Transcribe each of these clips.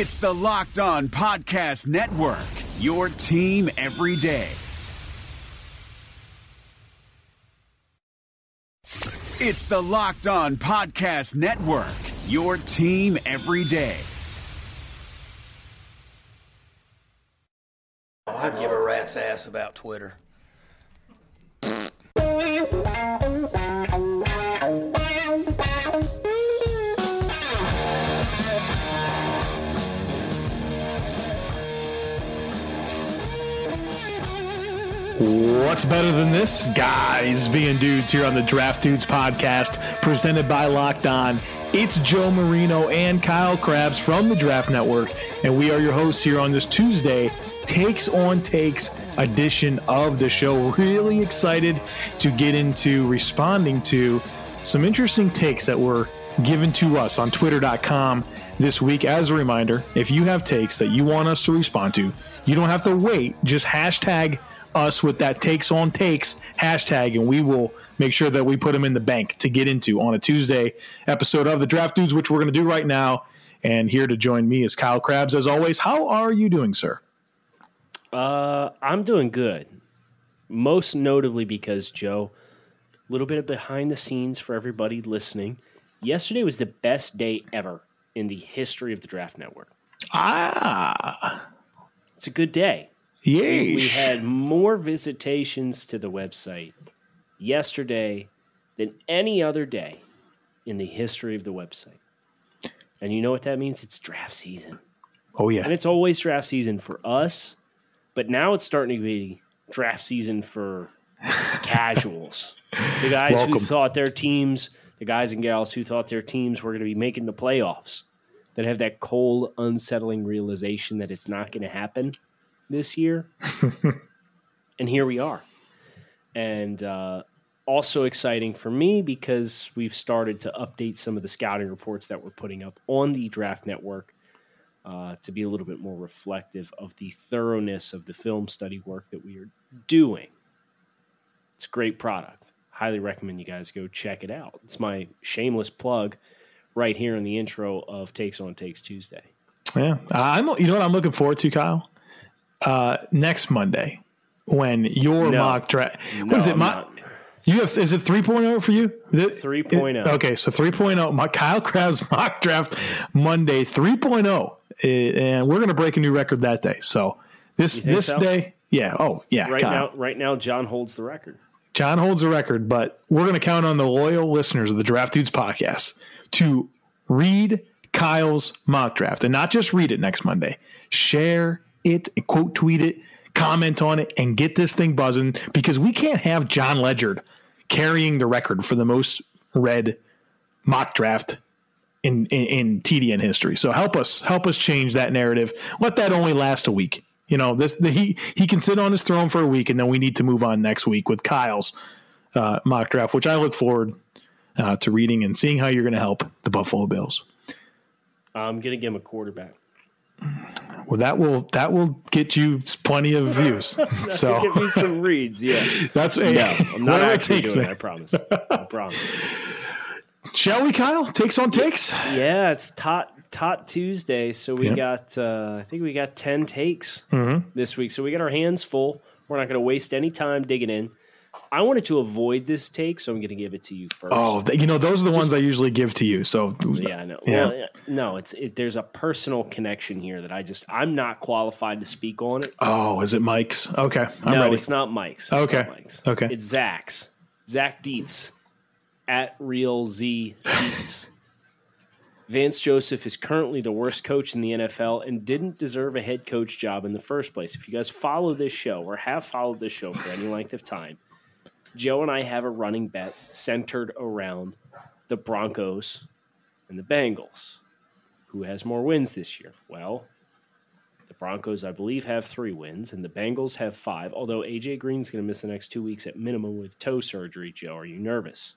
It's the Locked On Podcast Network, your team every day. It's the Locked On Podcast Network, your team every day. I'd give a rat's ass about Twitter. What's better than this? Guys being dudes here on the Draft Dudes podcast presented by Locked On. It's Joe Marino and Kyle Crabbs from the Draft Network, and we are your hosts here on this Tuesday Takes on Takes edition of the show. Really excited to get into responding to some interesting takes that were given to us on twitter.com this week. As a reminder, if you have takes that you want us to respond to, you don't have to wait. Just hashtag us with that takes on takes hashtag, and we will make sure that we put them in the bank to get into on a Tuesday episode of the Draft Dudes, which we're going to do right now. And here to join me is Kyle Crabbs, as always. How are you doing, sir? Uh, I'm doing good. Most notably because Joe, a little bit of behind the scenes for everybody listening. Yesterday was the best day ever in the history of the Draft Network. Ah, It's a good day. Yay! We had more visitations to the website yesterday than any other day in the history of the website. And you know what that means? It's draft season. oh yeah. And it's always draft season for us, but now it's starting to be draft season for casuals. The guys Welcome. who thought their teams, the guys and gals who thought their teams were going to be making the playoffs, that have that cold, unsettling realization that it's not going to happen this year. and here we are. And uh, also exciting for me because we've started to update some of the scouting reports that we're putting up on the Draft Network uh, to be a little bit more reflective of the thoroughness of the film study work that we are doing. It's a great product. Highly recommend you guys go check it out. It's my shameless plug right here in the intro of Takes on Takes Tuesday. yeah. I'm. You know what I'm looking forward to, Kyle? Uh, next Monday when your No. mock draft. No, what is it? Not. you have is it 3.0 for you? The- 3.0. Okay, so 3.0. My Kyle Crabbs mock draft Monday 3.0, Eh, and we're going to break a new record that day. So this this so? day, yeah. Oh yeah, Right Kyle. now, right now, John holds the record. John holds the record, but we're going to count on the loyal listeners of the Draft Dudes podcast to read Kyle's mock draft and not just read it next Monday. Share it, quote tweet it, comment on it, and get this thing buzzing because we can't have John Ledyard carrying the record for the most read mock draft in, in, in TDN history. So help us, help us change that narrative. Let that only last a week. You know, this the, he he can sit on his throne for a week, and then we need to move on next week with Kyle's uh, mock draft, which I look forward uh, to reading and seeing how you're going to help the Buffalo Bills. I'm going to give him a quarterback. Well, that will that will get you plenty of views. So give me some reads. Yeah. that's No, I'm not actually doing it. I promise. I promise. Shall we, Kyle? Takes on takes. Yeah, it's Tot Tot Tuesday, so we Yep. got uh, I think we got ten takes Mm-hmm. this week. So we got our hands full. We're not going to waste any time digging in. I wanted to avoid this take, so I'm going to give it to you first. Oh, you know those are the ones I usually give to you. So yeah, I know. Yeah. Well, no, it's it, there's a personal connection here that I just I'm not qualified to speak on it. Oh, is it Mike's? Okay, I'm no, ready. it's not Mike's. It's Okay. not Mike's. Okay. It's Zach's. Zach Dietz at Real Z Dietz. Vance Joseph is currently the worst coach in the NFL and didn't deserve a head coach job in the first place. If you guys follow this show or have followed this show for any length of time, Joe and I have a running bet centered around the Broncos and the Bengals. Who has more wins this year? Well, The Broncos, I believe, have three wins, and the Bengals have five. Although AJ Green's going to miss the next two weeks at minimum with toe surgery. Joe, are you nervous?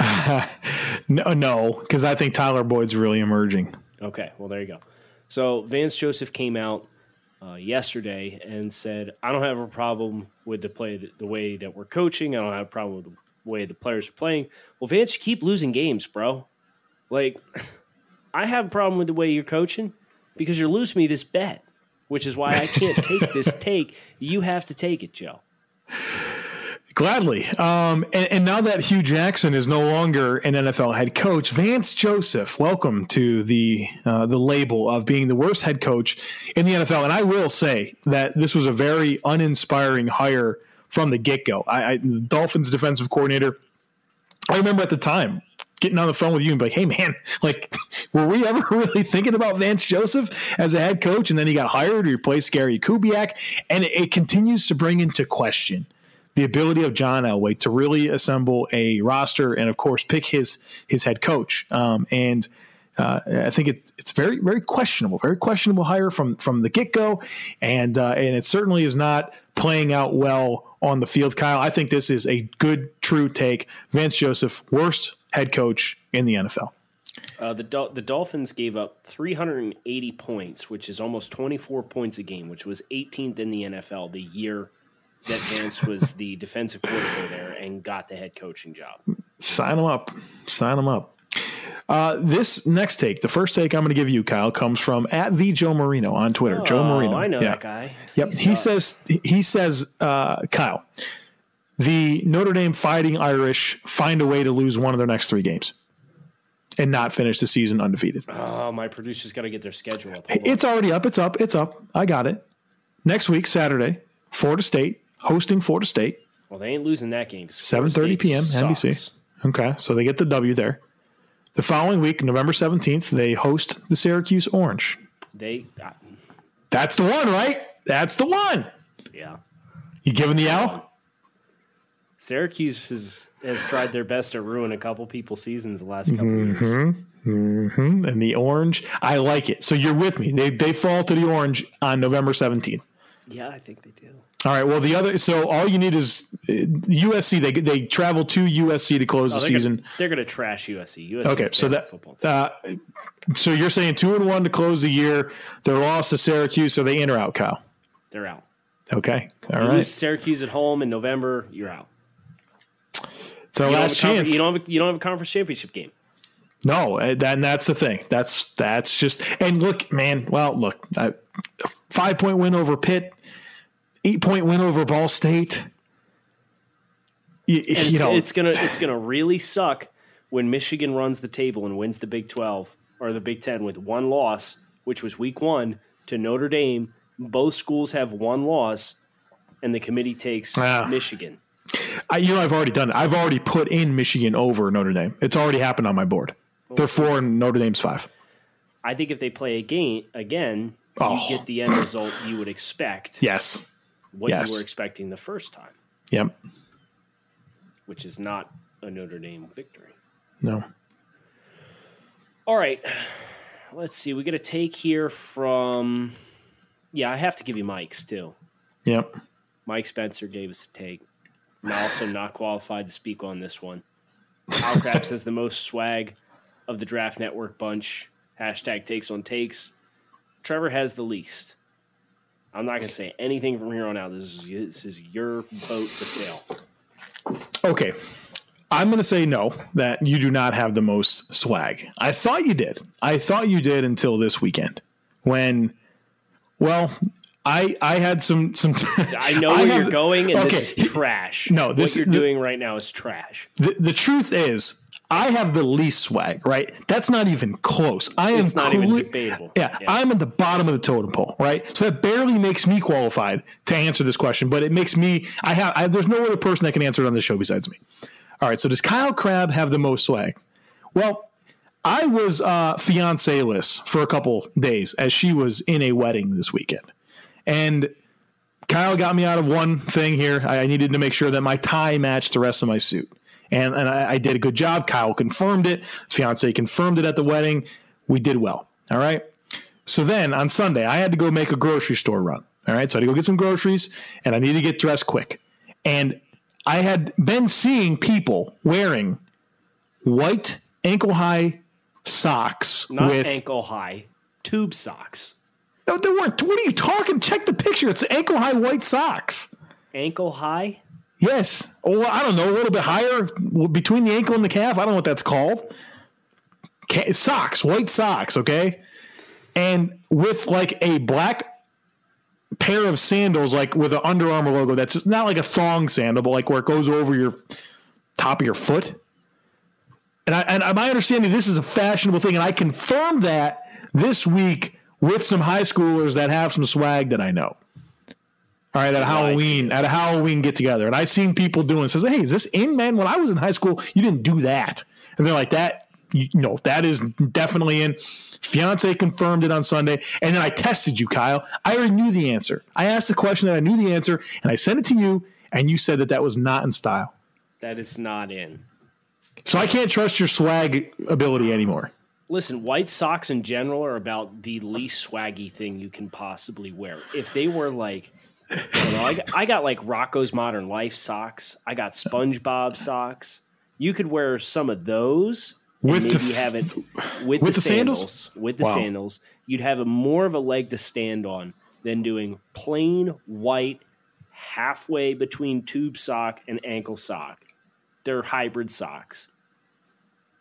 no, no, because I think Tyler Boyd's really emerging. Okay, well there you go. So Vance Joseph came out uh, yesterday and said, "I don't have a problem with the play, the way that we're coaching. I don't have a problem with the way the players are playing." Well, Vance, you keep losing games, bro. Like, I have a problem with the way you're coaching because you're losing me this bet, which is why I can't take this take. You have to take it, Joe. Gladly. Um, and, and, now that Hue Jackson is no longer an NFL head coach, Vance Joseph, welcome to the uh, the label of being the worst head coach in the NFL. And I will say that this was a very uninspiring hire from the get go. I, I Dolphins defensive coordinator. I remember at the time getting on the phone with you and be like, "Hey, man, like, were we ever really thinking about Vance Joseph as a head coach?" And then he got hired to replace Gary Kubiak, and it, it continues to bring into question the ability of John Elway to really assemble a roster and, of course, pick his his head coach. Um, and uh, I think it, it's very very questionable, very questionable hire from from the get go, and uh, and it certainly is not playing out well on the field. Kyle, I think this is a good true take. Vance Joseph, worst head coach in the NFL. Uh, the Dol- the Dolphins gave up 380 points, which is almost 24 points a game, which was 18th in the NFL the year that Vance was the defensive coordinator there and got the head coaching job. Sign him up. Sign him up. Uh, this next take, the first take I'm going to give you, Kyle, comes from at the Joe Marino on Twitter. Oh, Joe Marino, I know yeah. that guy. Yep, he, he says he says uh, Kyle, the Notre Dame Fighting Irish find a way to lose one of their next three games and not finish the season undefeated. Oh, my producer's got to get their schedule up. Hold it's on. already up. It's up. It's up. I got it. Next week, Saturday, Florida State hosting Florida State. Well, they ain't losing that game. Seven thirty p.m. Sucks. NBC. Okay, so they get the W there. The following week, November seventeenth, they host the Syracuse Orange. They. Uh, That's the one, right? That's the one. Yeah. You giving the L? Syracuse has has tried their best to ruin a couple people's seasons the last couple mm-hmm. years. Mm-hmm. And the orange, I like it. So you're with me. They they fall to the orange on November seventeenth. Yeah, I think they do. All right. Well, the other so all you need is USC. They they travel to USC to close oh, the they're season. Gonna, they're going to trash USC. USC okay, so that uh, so you're saying two and one to close the year. They're lost to Syracuse, so they in or out, Kyle? They're out. Okay. All you right. Syracuse at home in November. You're out. It's our last chance. You don't have a, you don't have a conference championship game. No, and that's the thing. That's that's just and look, man. Well, look, five point win over Pitt eight point win over Ball State. You, you know, it's gonna it's gonna really suck when Michigan runs the table and wins the Big Twelve or the Big Ten with one loss, which was Week One to Notre Dame. Both schools have one loss, and the committee takes uh, Michigan. I, you know, I've already done it. I've already put in Michigan over Notre Dame. It's already happened on my board. They're four and Notre Dame's five. I think if they play again, again, oh. you get the end result you would expect. Yes what yes. you were expecting the first time. Yep. Which is not a Notre Dame victory. No. All right. Let's see. We get a take here from. Yeah, I have to give you Mike's too. Yep. Mike Spencer gave us a take. I'm also not qualified to speak on this one. Kyle Crabbs has the most swag of the Draft Network bunch. Hashtag takes on takes. Trevor has the least. I'm not going to say anything from here on out. This is this is your boat to sail. Okay. I'm going to say no, that you do not have the most swag. I thought you did. I thought you did until this weekend when, well, I I had some some. I know where have, you're going, and okay. this is trash. No, this what you're the, doing right now is trash. The, the truth is, I have the least swag, right? That's not even close. I am it's not even debatable. Yeah, yeah, I'm at the bottom of the totem pole, right? So that barely makes me qualified to answer this question, but it makes me. I have. I, there's no other person that can answer it on this show besides me. All right. So does Kyle Crabb have the most swag? Well, I was uh, fiance-less for a couple days as she was in a wedding this weekend, and Kyle got me out of one thing here. I needed to make sure that my tie matched the rest of my suit and and I, I did a good job. Kyle confirmed it. Fiance confirmed it at the wedding. We did well. All right. So then on Sunday, I had to go make a grocery store run. All right. So I had to go get some groceries and I needed to get dressed quick. And I had been seeing people wearing white ankle high socks Not with ankle high, tube socks. no, they weren't. What are you talking? Check the picture. It's ankle high white socks. Ankle high? Yes. Or I don't know, a little bit higher between the ankle and the calf. I don't know what that's called. Socks, white socks, okay? And with like a black pair of sandals, like with an Under Armour logo that's not like a thong sandal, but like where it goes over your top of your foot. And, I, and my understanding, this is a fashionable thing, and I confirmed that this week with some high schoolers that have some swag that I know. All right, at a Halloween, at a Halloween get together, and I've seen people doing. Says, "Hey, is this in, man? When I was in high school, you didn't do that." And they're like, "That, you know, that is definitely in." Fiance confirmed it on Sunday, and then I tested you, Kyle. I already knew the answer. I asked the question that I knew the answer, and I sent it to you, and you said that that was not in style. That is not in. So I can't trust your swag ability anymore. Listen, white socks in general are about the least swaggy thing you can possibly wear. If they were like, I, know, I, got, I got like Rocko's Modern Life socks, I got SpongeBob socks. You could wear some of those With the maybe f- have it with, with the, the sandals? sandals. With the Wow. sandals, you'd have a more of a leg to stand on than doing plain white, halfway between tube sock and ankle sock. They're hybrid socks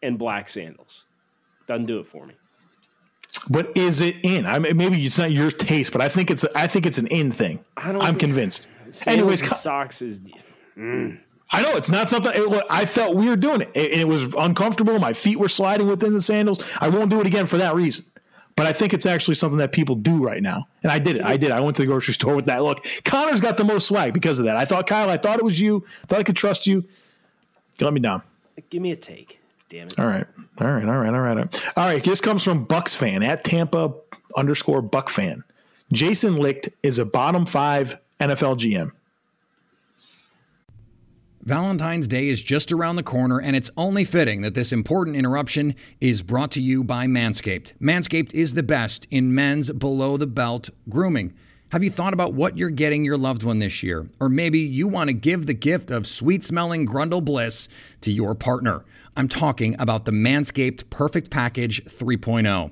and black sandals. Doesn't do it for me. But is it in? I mean, maybe it's not your taste, but I think it's I think it's an in thing. I don't I'm convinced. Anyways, and socks is mm. I know it's not something. It, look, I felt weird doing it. it. It was uncomfortable. My feet were sliding within the sandals. I won't do it again for that reason. But I think it's actually something that people do right now. And I did it. I did. I went to the grocery store with that look. Connor's got the most swag because of that. I thought Kyle. I thought it was you. Thought I could trust you. You let me down. give me a take. Damn it. All right. All right. All right. All right. All right. This comes from Bucks fan at Tampa underscore Buck fan. Jason Licht is a bottom five NFL GM. Valentine's Day is just around the corner, and it's only fitting that this important interruption is brought to you by Manscaped. Manscaped is the best in men's below the belt grooming. Have you thought about what you're getting your loved one this year? Or maybe you want to give the gift of sweet smelling grundle bliss to your partner. I'm talking about the Manscaped Perfect Package 3.0.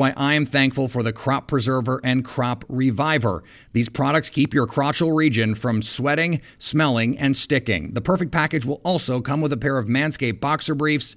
why I am thankful for the Crop Preserver and Crop Reviver. These products keep your crotchal region from sweating, smelling, and sticking. The perfect package will also come with a pair of Manscaped boxer briefs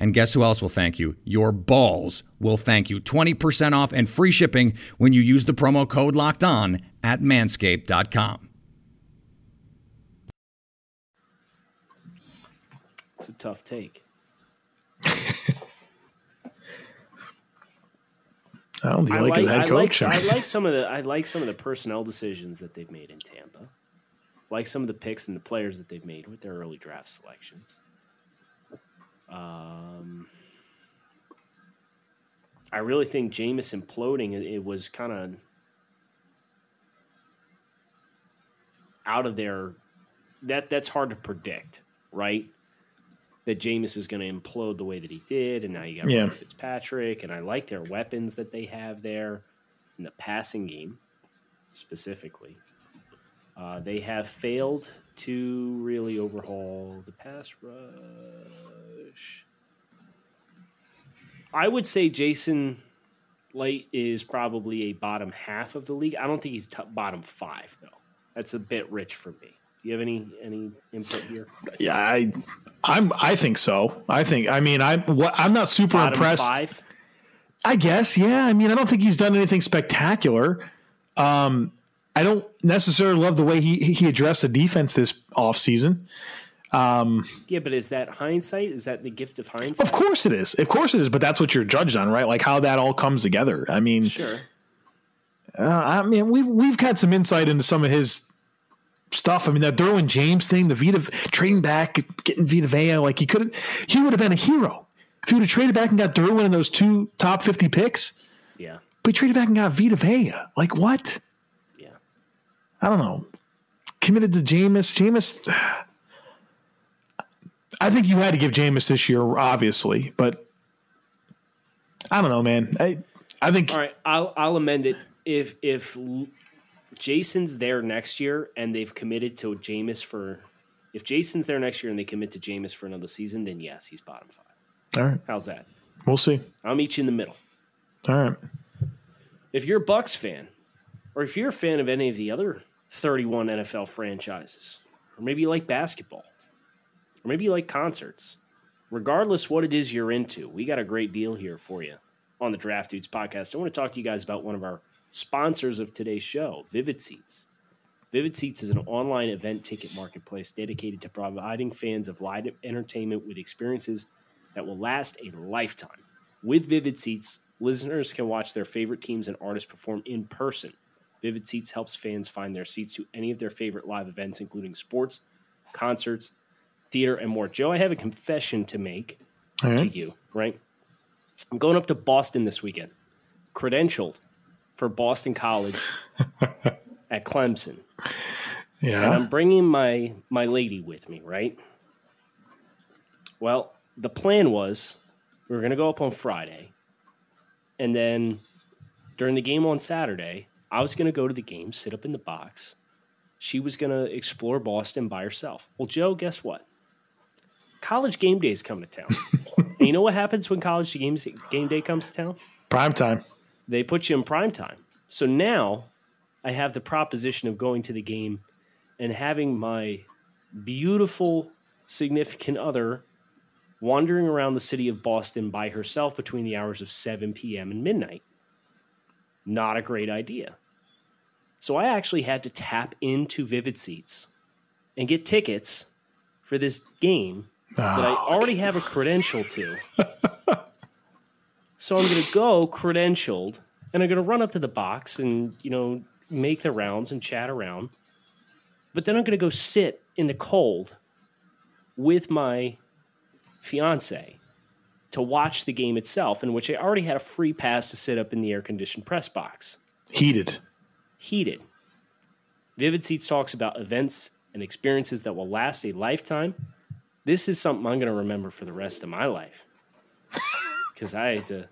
And guess who else will thank you? Your balls will thank you. 20% off and free shipping when you use the promo code locked on at manscaped.com. It's a tough take. I don't think I you like, his like, head I like, coach. I like some of the I like some of the personnel decisions that they've made in Tampa. Like some of the picks and the players that they've made with their early draft selections. Um, I really think Jameis imploding it, it was kind of out of their that that's hard to predict, right? That Jameis is going to implode the way that he did, and now you got Yeah. Fitzpatrick, and I like their weapons that they have there in the passing game specifically. Uh, they have failed to really overhaul the pass rush. I would say Jason Licht is probably a bottom half of the league. I don't think he's top, bottom five though. That's a bit rich for me. Do you have any any input here? Yeah, I, I'm. I think so. I think. I mean, I'm. What I'm not super Bottom impressed. five. I guess. Yeah. I mean, I don't think he's done anything spectacular. Um, I don't necessarily love the way he he addressed the defense this offseason. Yeah, but is that hindsight? Is that the gift of hindsight? Of course it is. Of course it is. But that's what you're judged on, right? Like how that all comes together. I mean, Sure. Uh, I mean, we've we've had some insight into some of his stuff. I mean, that Derwin James thing, the Vita trading back, getting Vita Vea, like he could have, he would have been a hero if he would have traded back and got Derwin in those two top fifty picks. Yeah. But he traded back and got Vita Vea. Like what? I don't know. Committed to Jameis. Jameis. I think you had to give Jameis this year, obviously, but I don't know, man. I I think All right, I'll I'll amend it. If if Jason's there next year and they've committed to Jameis for, if Jason's there next year and they commit to Jameis for another season, then yes, he's bottom five. all right. How's that? We'll see. I'll meet you in the middle. All right. If you're a Bucks fan, or if you're a fan of any of the other 31 NFL franchises, or maybe you like basketball, or maybe you like concerts, regardless what it is you're into, we got a great deal here for you on the Draft Dudes podcast. I want to talk to you guys about one of our sponsors of today's show, Vivid Seats. Vivid Seats is an online event ticket marketplace dedicated to providing fans of live entertainment with experiences that will last a lifetime. With Vivid Seats, listeners can watch their favorite teams and artists perform in person. Vivid Seats helps fans find their seats to any of their favorite live events, including sports, concerts, theater, and more. Joe, I have a confession to make All to you, right? I'm going up to Boston this weekend, credentialed for Boston College at Clemson. Yeah. And I'm bringing my my lady with me, right? Well, the plan was we were going to go up on Friday, and then during the game on Saturday, I was going to go to the game, sit up in the box. She was going to explore Boston by herself. Well, Joe, guess what? College game day is coming to town. and you know what happens when college games game day comes to town? Prime time. they put you in prime time. So now I have the proposition of going to the game and having my beautiful significant other wandering around the city of Boston by herself between the hours of 7 p.m. and midnight. Not a great idea. So I actually had to tap into Vivid Seats and get tickets for this game that I ah. already have a credential to. so I'm going to go credentialed and I'm going to run up to the box and, you know, make the rounds and chat around. But then I'm going to go sit in the cold with my fiance to watch the game itself, in which I already had a free pass to sit up in the air conditioned press box Heated. Heated. Vivid Seats talks about events and experiences that will last a lifetime. This is something I'm going to remember for the rest of my life because I had to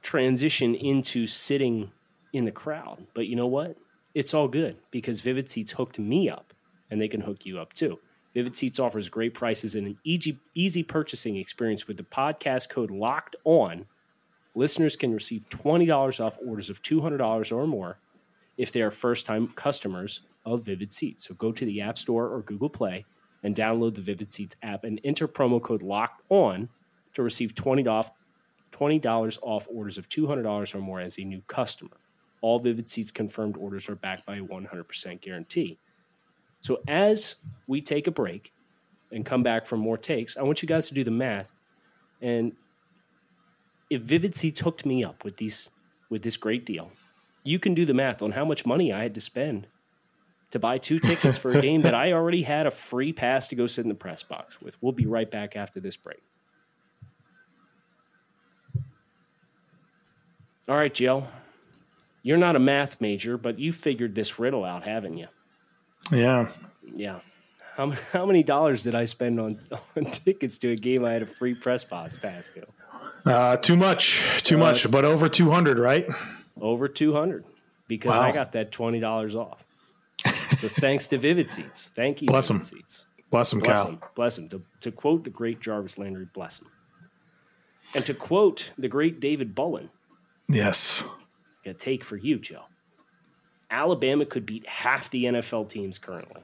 transition into sitting in the crowd. But you know what? It's all good because Vivid Seats hooked me up and they can hook you up too. Vivid Seats offers great prices and an easy, easy purchasing experience with the podcast code locked on. Listeners can receive $20 off orders of $200 or more if they are first time customers of Vivid Seats. So go to the App Store or Google Play and download the Vivid Seats app and enter promo code locked on to receive 20 off $20 off orders of $200 or more as a new customer. All Vivid Seats confirmed orders are backed by a 100% guarantee. So as we take a break and come back for more takes, I want you guys to do the math. And if Vivid Seats hooked me up with these with this great deal, you can do the math on how much money I had to spend to buy two tickets for a game that I already had a free pass to go sit in the press box with. We'll be right back after this break. All right, Jill. You're not a math major, but you figured this riddle out, haven't you? Yeah. Yeah. How, how many dollars did I spend on, on tickets to a game I had a free press box pass to? Uh, too much. Too much. But over 200, right? Over 200 because I got that $20 off. So thanks to Vivid Seats. Thank you, Bless Vivid 'em. Seats. Bless him, Bless Cal. him. Bless him. To, to quote the great Jarvis Landry, bless him. And to quote the great David Bullen, Yes. a take for you, Joe. Alabama could beat half the NFL teams currently.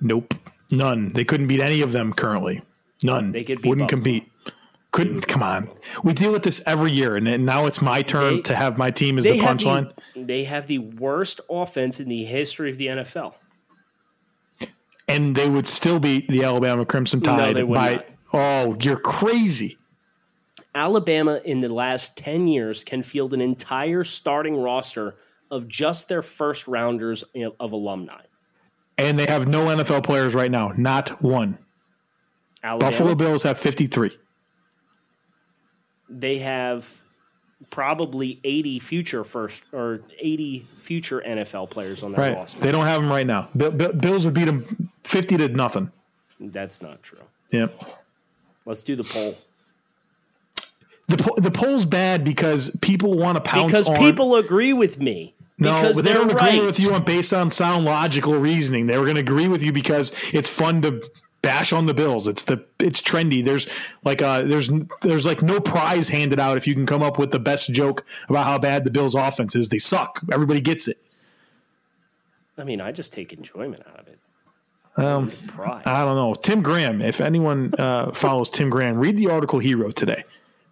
Nope, none. They couldn't beat any of them currently. None. They could beat wouldn't Buffalo. compete. Couldn't. Mm-hmm. Come on. We deal with this every year, and, now it's my turn They- to have my team as the punchline. the, they have the worst offense in the history of the NFL. and they would still beat the Alabama Crimson No, Tide would by. not. Oh, you're crazy. Alabama in the last 10 years can field an entire starting roster of just their first rounders of alumni. And they have no NFL players right now. Not one. Alabama, Buffalo Bills have 53. They have probably 80 future first or 80 future NFL players on their Right. roster. They don't have them right now. Bill, Bill- Bills would beat them 50 to nothing. That's not true. Yep. Let's do the poll. The, po- the poll's bad because people want to pounce Because on. people agree with me. no, because but they don't agree with you on based on sound logical reasoning. They were going to agree with you because it's fun to bash on the Bills. It's the it's trendy. There's like uh there's there's like no prize handed out if you can come up with the best joke about how bad the Bills offense is. They suck. Everybody gets it. I mean, I just take enjoyment out of it. Um, Prize. I don't know. Tim Graham, if anyone uh, follows Tim Graham, read the article he wrote today.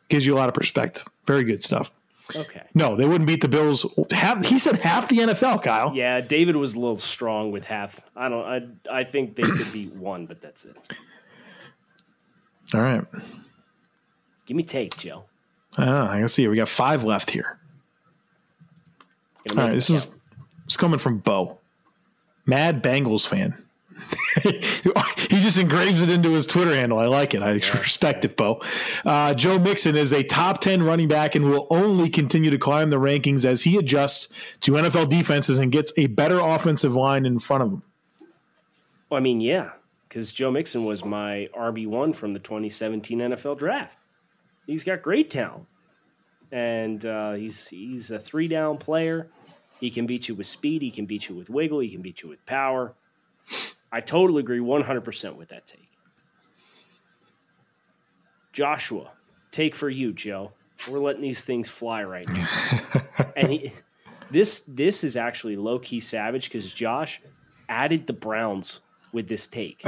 Gives you a lot of perspective. Very good stuff. Okay. No, they wouldn't beat the Bills. Half, he said half the NFL, Kyle. Yeah, David was a little strong with half. I don't. I I think they could beat one, but that's it. All right. Give me take, Joe. I. I can see. We got five left here. All right. This count. is it's coming from Bo, mad Bengals fan. he just engraves it into his Twitter handle. I like it. I respect it, Bo. Uh, Joe Mixon is a top 10 running back and will only continue to climb the rankings as he adjusts to NFL defenses and gets a better offensive line in front of him. Well, I mean, yeah, because Joe Mixon was my RB one from the 2017 NFL Draft. He's got great talent, and uh, he's he's a three down player. He can beat you with speed. He can beat you with wiggle. He can beat you with power. I totally agree 100 percent with that take. Joshua, take for you, Joe. We're letting these things fly right now, and he, this this is actually low key savage because Josh added the Browns with this take.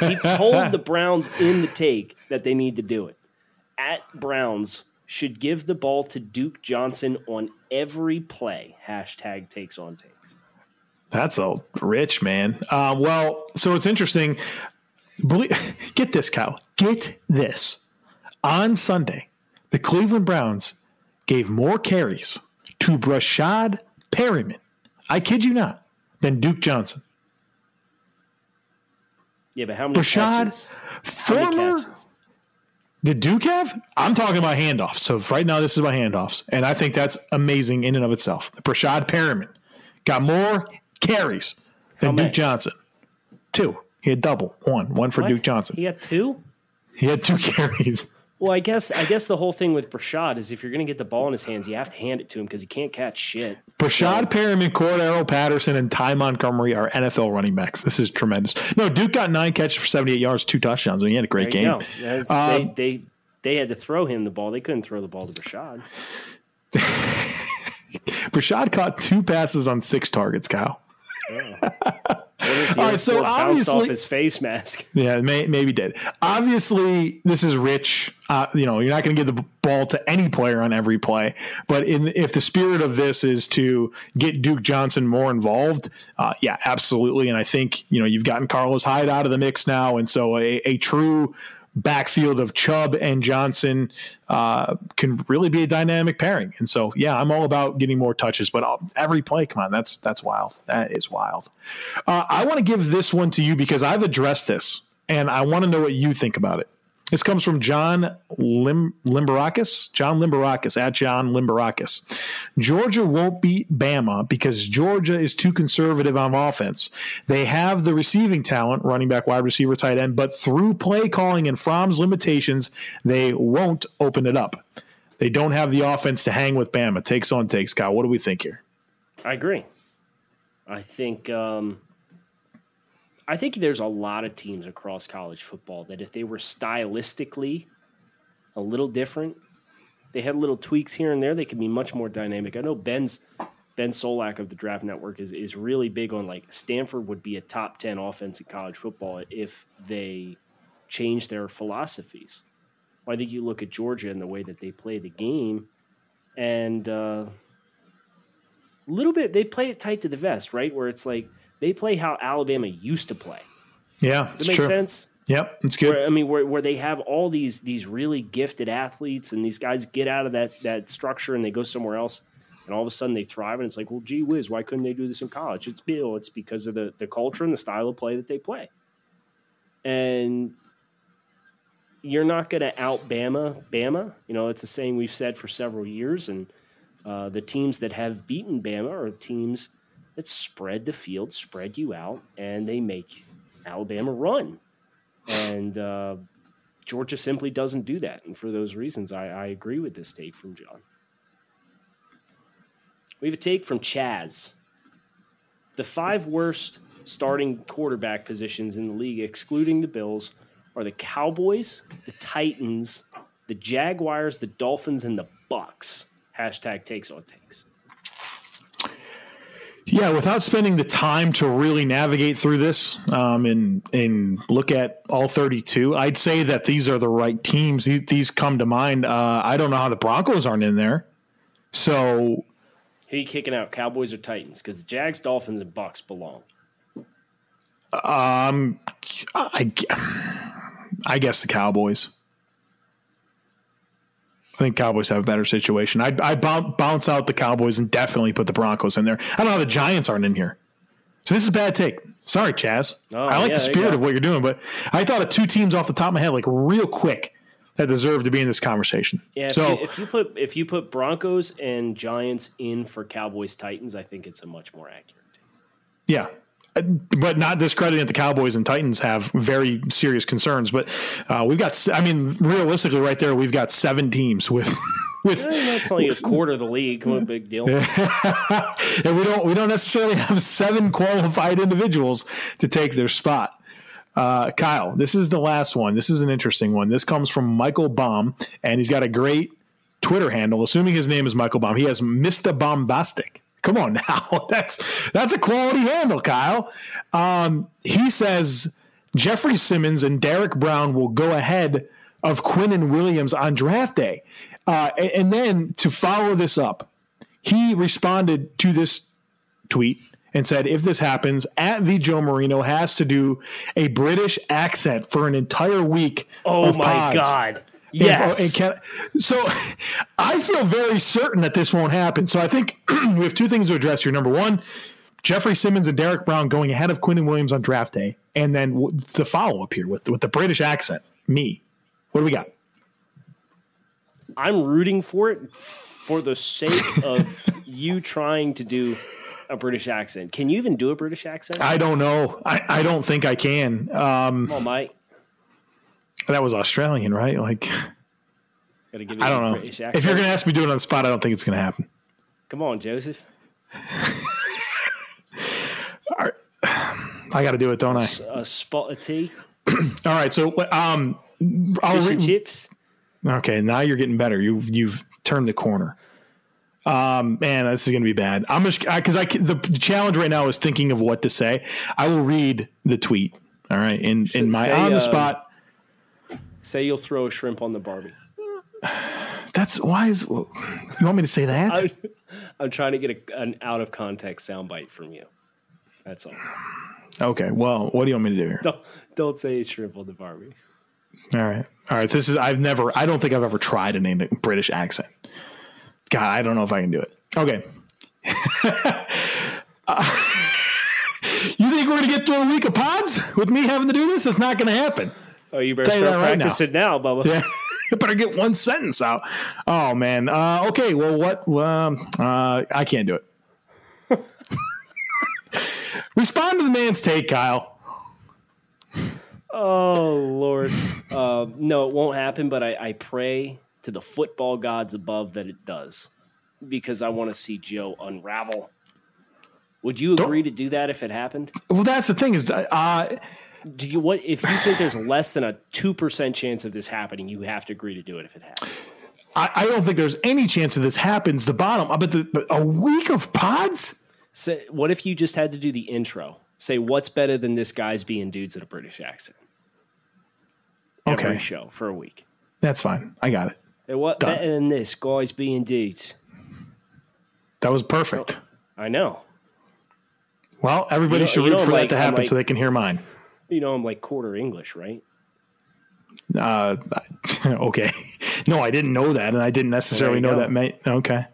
he told the Browns in the take that they need to do it. At Browns should give the ball to Duke Johnson on every play. Hashtag takes on takes. That's a rich man. Uh, well, so it's interesting. Get this, Kyle. Get this. On Sunday, the Cleveland Browns gave more carries to Breshad Perriman. I kid you not, than Duke Johnson. Yeah, but how many Rashad, catches? Former catches? Did Duke have? I'm talking about handoffs. So right now, this is about handoffs, and I think that's amazing in and of itself. Breshad Perriman got more carries than Duke Johnson. Two. He had double. One. One for What? Duke Johnson. He got two. He had two carries. Well, I guess I guess the whole thing with Breshad is if you're going to get the ball in his hands, you have to hand it to him because he can't catch shit. Breshad Perriman, Cordarrelle Patterson, and Ty Montgomery are NFL running backs. This is tremendous. No, Duke got nine catches for 78 yards, two touchdowns. I mean, he had a great game. Um, they, they they had to throw him the ball. They couldn't throw the ball to Breshad. Breshad caught two passes on six targets, Kyle. All right, so bounced off obviously- his face mask. Yeah, may, maybe did. Obviously, this is rich. Uh, you know, you're not going to give the ball to any player on every play. But in, if the spirit of this is to get Duke Johnson more involved, uh, yeah, absolutely. And I think you know you've gotten Carlos Hyde out of the mix now, and so a, a true backfield of Chubb and Johnson uh, can really be a dynamic pairing. And so, yeah, I'm all about getting more touches. But uh, every play, come on, that's that's wild. That is wild. Uh, I want to give this one to you because I've addressed this, and I want to know what you think about it. This comes from John Lim- Limberakis. John Limberakis at John Limberakis. Georgia won't beat Bama because Georgia is too conservative on offense. They have the receiving talent, running back, wide receiver, tight end, but through play calling and Fromm's limitations, they won't open it up. They don't have the offense to hang with Bama. Takes on takes, Kyle. What do we think here? I agree. I think um, I think there's a lot of teams across college football that if they were stylistically a little different, they had little tweaks here and there, they could be much more dynamic. I know Ben's Ben Solak of the Draft Network is, is really big on like Stanford would be a top 10 offense in college football if they change their philosophies. Well, I think you look at Georgia and the way that they play the game, and uh, a little bit they play it tight to the vest, right? Where it's like they play how Alabama used to play. Yeah, Does that make true. sense? Yep, it's good. Where, I mean, where, where they have all these these really gifted athletes, and these guys get out of that that structure and they go somewhere else, and all of a sudden they thrive, and it's like, well, gee whiz, why couldn't they do this in college? It's Bill. It's because of the the culture and the style of play that they play, and you're not going to out Bama. Bama, you know, it's a saying we've said for several years, and uh, the teams that have beaten Bama are teams that spread the field, spread you out, and they make Alabama run. And uh, Georgia simply doesn't do that. And for those reasons, I, I agree with this take from John. We have a take from Chaz. The five worst starting quarterback positions in the league, excluding the Bills, are the Cowboys, the Titans, the Jaguars, the Dolphins, and the Bucks. Hashtag takes on takes. Yeah, without spending the time to really navigate through this um, and and look at all 32, I'd say that these are the right teams. These, these come to mind. Uh, I don't know how the Broncos aren't in there. So Who you kicking out, Cowboys or Titans? Because the Jags, Dolphins, and Bucks belong. um, I, I guess the Cowboys. I think Cowboys have a better situation. I'd, I'd bounce out the Cowboys and definitely put the Broncos in there. I don't know how the Giants aren't in here. So this is a bad take. Sorry, Chaz. Oh, I like yeah, the spirit of what you're doing, but I thought of two teams off the top of my head, like real quick, that deserve to be in this conversation. Yeah, if, so you, if you put if you put Broncos and Giants in for Cowboys Titans, I think it's a much more accurate. take. Yeah. But not discrediting that the Cowboys and Titans have very serious concerns. But uh, we've got, I mean, realistically, right there, we've got seven teams with. With Eh, That's only a quarter of the league. On, big deal. and we don't we don't necessarily have seven qualified individuals to take their spot. Uh, Kyle, this is the last one. This is an interesting one. This comes from Michael Baum, and he's got a great Twitter handle. Assuming his name is Michael Baum, he has Mister Bombastic. Come on now, that's that's a quality handle, Kyle. Um, he says Jeffrey Simmons and Derrick Brown will go ahead of Quinnen Williams on draft day, uh, and, and then to follow this up, he responded to this tweet and said, if this happens, at the Joe Marino has to do a British accent for an entire week. Oh my pods. god! And- Yes. and can- so I feel very certain that this won't happen. So I think we have two things to address here. Number one, Jeffrey Simmons and Derrick Brown going ahead of Quinnen Williams on draft day. And then w- the follow up here with, with the British accent. Me. What do we got? I'm rooting for it for the sake of you trying to do a British accent. Can you even do a British accent? I don't know. I, I don't think I can. Um, Come on, Mike. That was Australian, right? Like, Gotta give you I don't know. If you're going to ask me to do it on the spot, I don't think it's going to happen. Come on, Joseph. I got to do it, don't I? A spot of tea, All right. So, um, I'll fish re- chips. Okay, now you're getting better. You you've turned the corner. Um, man, this is going to be bad. I'm just because I, can- the, the challenge right now is thinking of what to say. I will read the tweet. All right, in in my say, on the um, spot. Say you'll throw a shrimp on the Barbie. That's why is you want me to say that? I'm, I'm trying to get a, an out of context soundbite from you. That's all. okay. Well, what do you want me to do here? Don't, don't say shrimp on the Barbie. All right. All right. This is I've never. I don't think I've ever tried an a British accent. God, I don't know if I can do it. Okay. Uh, you think we're gonna get through a week of pods with me having to do this? It's not gonna happen. Oh, you better Tell start right now. practicing now, Bubba. Yeah. I better get one sentence out. Oh man. Uh, okay. Well, what? Um, uh, I can't do it. Respond to the man's take, Kyle. Oh Lord, uh, no, it won't happen. But I, I pray to the football gods above that it does, because I want to see Joe unravel. Would you agree to do that if it happened? Well, that's the thing is, uh, Do you what if you think there's less than a two percent chance of this happening? You have to agree to do it if it happens. I, I don't think there's any chance of this happens. The bottom, but the, but a week of pods. Say, what if you just had to do the intro? Say, what's better than this guy's being dudes at a British accent? Every Okay. show for a week. That's fine. I got it. Hey, what Done. better than this guys being dudes? That was perfect. I know. Well, everybody You know- should root for like, that to happen like- so they can hear mine. You know, I'm like quarter English, right? Uh, okay. No, I didn't know that, and I didn't necessarily know go. that. May, okay.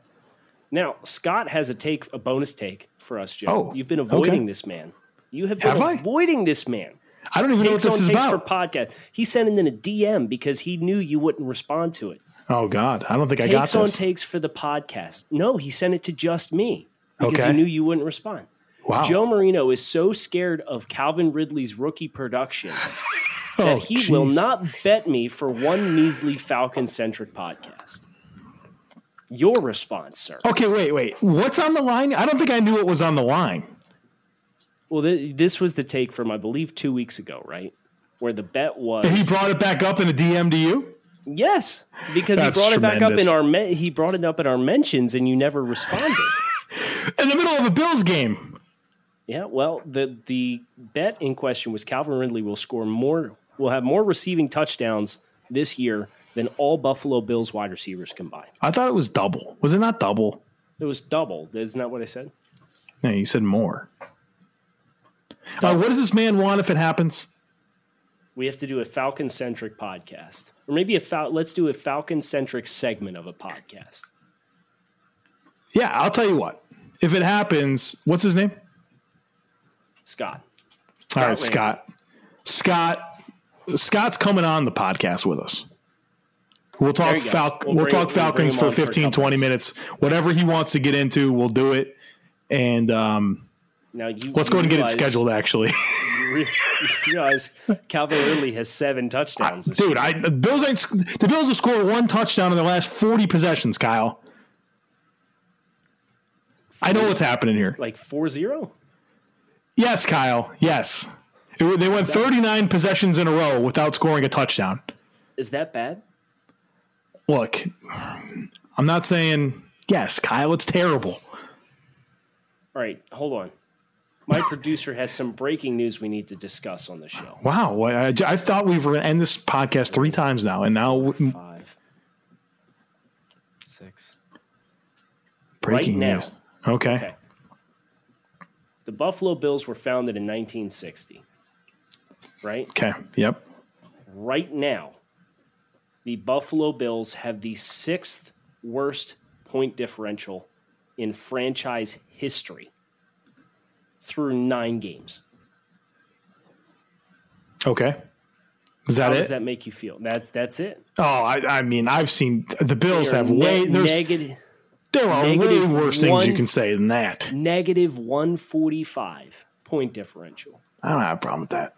Now, Scott has a take, a bonus take for us, Joe. Oh, You've been avoiding okay. this man. You have been Have I? avoiding this man. I don't even know what this is takes about. for podcast. He sent it in a DM because he knew you wouldn't respond to it. oh God, I don't think I got this. Takes on takes for the podcast. No, he sent it to just me because Okay. he knew you wouldn't respond. Wow. Joe Marino is so scared of Calvin Ridley's rookie production oh, that he will not bet me for one measly Falcon centric podcast. Your response, sir. Okay, wait, wait. What's on the line? I don't think I knew what was on the line. Well, th- this was the take from, I believe, two weeks ago, right? Where the bet was. And he brought it back up in a DM to you. yes, because That's he brought it back up in our me- he brought it up in our mentions, and you never responded. in the middle of a Bills game. Yeah, well, the the bet in question was Calvin Ridley will score more, will have more receiving touchdowns this year than all Buffalo Bills wide receivers combined. I thought it was double. Was it not double? It was double. Isn't that what I said? No, you said more. Uh, what does this man want if it happens? We have to do a Falcon centric podcast, or maybe a Fal- let's do a Falcon centric segment of a podcast. Yeah, I'll tell you what. If it happens, what's his name? Scott, All right, Ramsey. Scott. Scott. Scott's coming on the podcast with us. We'll talk you go. Falc- We'll we'll, talk we'll Falcons him for on for 15 couple 20 minutes. Whatever he wants to get into, we'll do it. And um, now you let's go ahead and get it scheduled actually. You realize Calvin Ridley has seven touchdowns. This Dude, I the Bills ain't the Bills have scored one touchdown in their last 40 possessions, Kyle. I know what's happening here. like 4-0? Yes, Kyle. Yes. It- they went 39 possessions in a row without scoring a touchdown. Is that bad? Look, I'm not saying yes, Kyle, it's terrible. All right, hold on. My producer has some breaking news we need to discuss on the show. Wow, I, I, I thought we were going to end this podcast three times now, and now Five, six. breaking now. news. Okay. Okay. The Buffalo Bills were founded in 1960. Right? Okay. Yep. Right now, the Buffalo Bills have the sixth worst point differential in franchise history through nine games. Okay. Is that How it? does that make you feel? That's that's it. oh, I, I mean, I've seen the Bills They're have ne- way there's negative there are way negative worse things you can say than that. negative 145 point differential. I don't have a problem with that.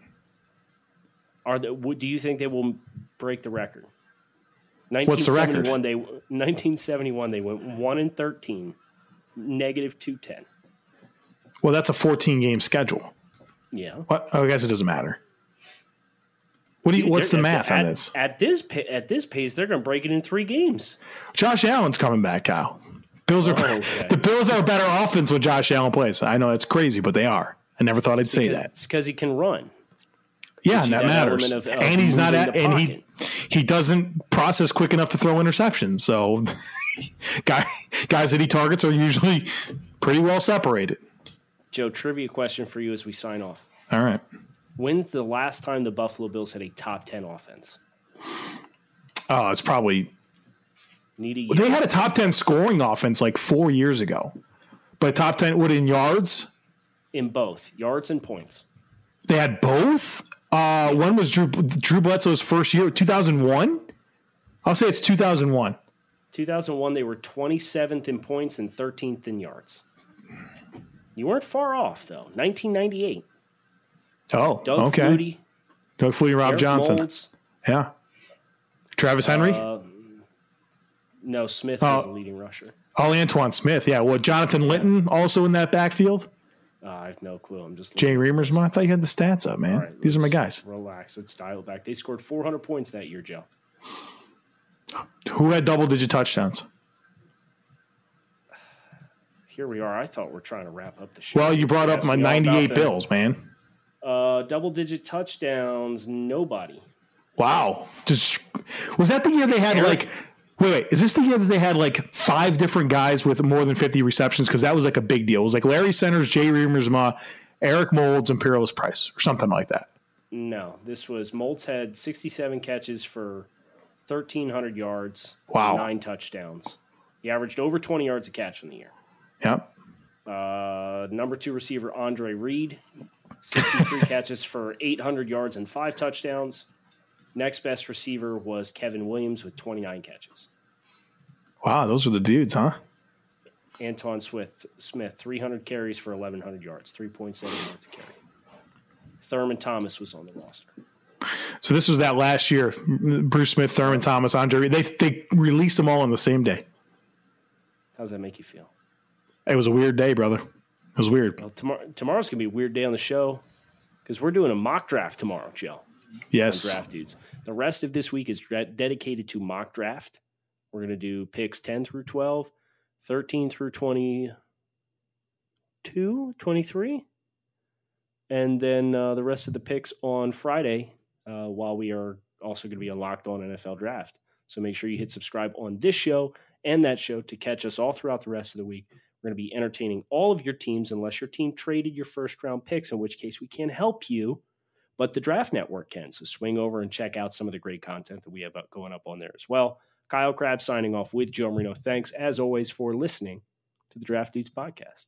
Are the, do you think they will break the record? What's the record? 1971 they 1971 they went 1 and 13 negative 210. Well, that's a 14 game schedule. Yeah. What? Oh, I guess it doesn't matter. What do you? Dude, what's the math at, on this? At this at this pace they're going to break it in 3 games. Josh Allen's coming back, Kyle. Bills are Oh, okay. the Bills are a better offense when Josh Allen plays. I know it's crazy, but they are. I never thought I'd say that. It's cuz he can run. Yeah, and that that matters. of- of and he's not at, and he he doesn't process quick enough to throw interceptions. So, guy, guys that he targets are usually pretty well separated. Joe, trivia question for you as we sign off. All right. When's the last time the Buffalo Bills had a top 10 offense? Oh, it's probably Need a year. they had a top ten scoring offense like four years ago, but top ten what in yards? in both yards and points. They had both. Uh, when was Drew Drew Bledsoe's first year? Two thousand one. I'll say it's two thousand one. 2001, they were 27th in points and 13th in yards. You weren't far off, though. 1998. Oh, Doug okay. Flutie, Doug Flutie, Rob Eric Johnson. Moulds. Yeah. Travis Henry. Uh, no, Smith Oh. was the leading rusher. oh, Antowain Smith. Yeah. Well, Jonathan Linton also in that backfield. Uh, I have no clue. I'm just Jay Reimers. I thought you had the stats up, man. Right, These are my guys. Relax. Let's dial it back. They scored 400 points that year, Joe. Who had double digit touchdowns? Here we are. I thought we're trying to wrap up the show. Well, you brought up my Asking all about 98. Bills, man. Uh, double digit touchdowns. Nobody. Wow. Just was that the year they had like wait, wait, is this the year that they had like five different guys with more than 50 receptions? Because that was like a big deal. It was like Larry Centers, Jay Riemersma, Eric Moulds, and Peerless Price, or something like that. No, this was Moulds had 67 catches for 1,300 yards. Wow. Nine touchdowns. He averaged over 20 yards a catch in the year. Yep. Uh, number two receiver, Andre Reed, 63 catches for 800 yards and five touchdowns. Next best receiver was Kevin Williams with 29 catches. Wow, those are the dudes, huh? Antowain Smith, Smith 300 carries for 1,100 yards, 3.7 yards a carry. Thurman Thomas was on the roster. So this was that last year. Bruce Smith, Thurman Thomas, Andre. They they released them all on the same day. How does that make you feel? It was a weird day, brother. It was weird. Well, tomorrow, tomorrow's going to be a weird day on the show because we're doing a mock draft tomorrow, Joe. Yes. draft dudes. The rest of this week is dedicated to mock draft. We're going to do picks 10 through 12, 13 through 22, 23. And then uh, the rest of the picks on Friday uh, while we are also going to be on Locked On NFL Draft. So make sure you hit subscribe on this show and that show to catch us all throughout the rest of the week. We're going to be entertaining all of your teams unless your team traded your first round picks, in which case we can't help you but the Draft Network can. So swing over and check out some of the great content that we have uh, going up on there as well. Kyle Crabbs signing off with Joe Marino. Thanks, as always, for listening to the Draft Dudes podcast.